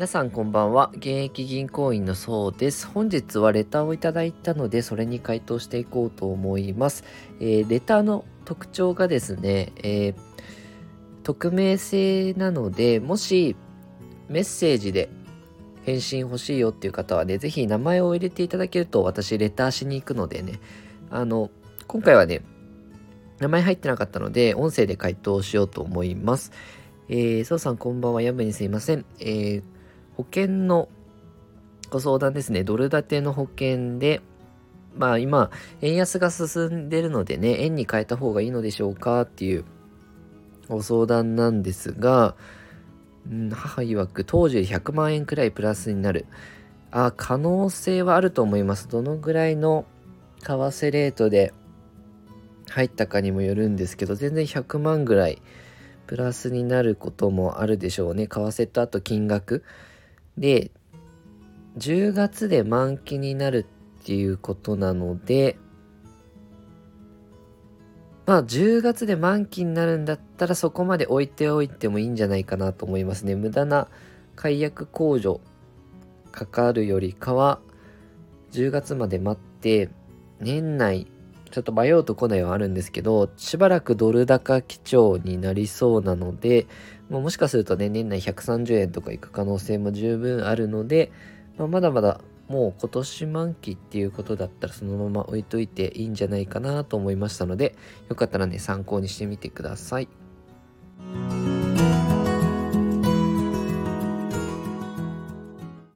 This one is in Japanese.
皆さんこんばんは。現役銀行員のそうです。本日はレターをいただいたので、それに回答していこうと思います。えー、レターの特徴がですね、えー、匿名性なので、もしメッセージで返信欲しいよっていう方はね、ぜひ名前を入れていただけると私レターしに行くのでね、あの、今回はね、名前入ってなかったので、音声で回答しようと思います。えー、そうさんこんばんは、やむにすいません。えー保険のご相談ですね、ドル建ての保険で、まあ今、円安が進んでるのでね、円に変えた方がいいのでしょうかっていうご相談なんですが、うん、母曰く当時100万円くらいプラスになる。あ、可能性はあると思います。どのぐらいの為替レートで入ったかにもよるんですけど、全然100万ぐらいプラスになることもあるでしょうね。為替とあと金額。で、10月で満期になるっていうことなので、まあ10月で満期になるんだったらそこまで置いておいてもいいんじゃないかなと思いますね。無駄な解約控除かかるよりかは10月まで待って年内ちょっと迷うとこないはあるんですけどしばらくドル高基調になりそうなので、もしかするとね、年内130円とかいく可能性も十分あるので、まあ、まだまだもう今年満期っていうことだったらそのまま置いといていいんじゃないかなと思いましたので、よかったらね、参考にしてみてください。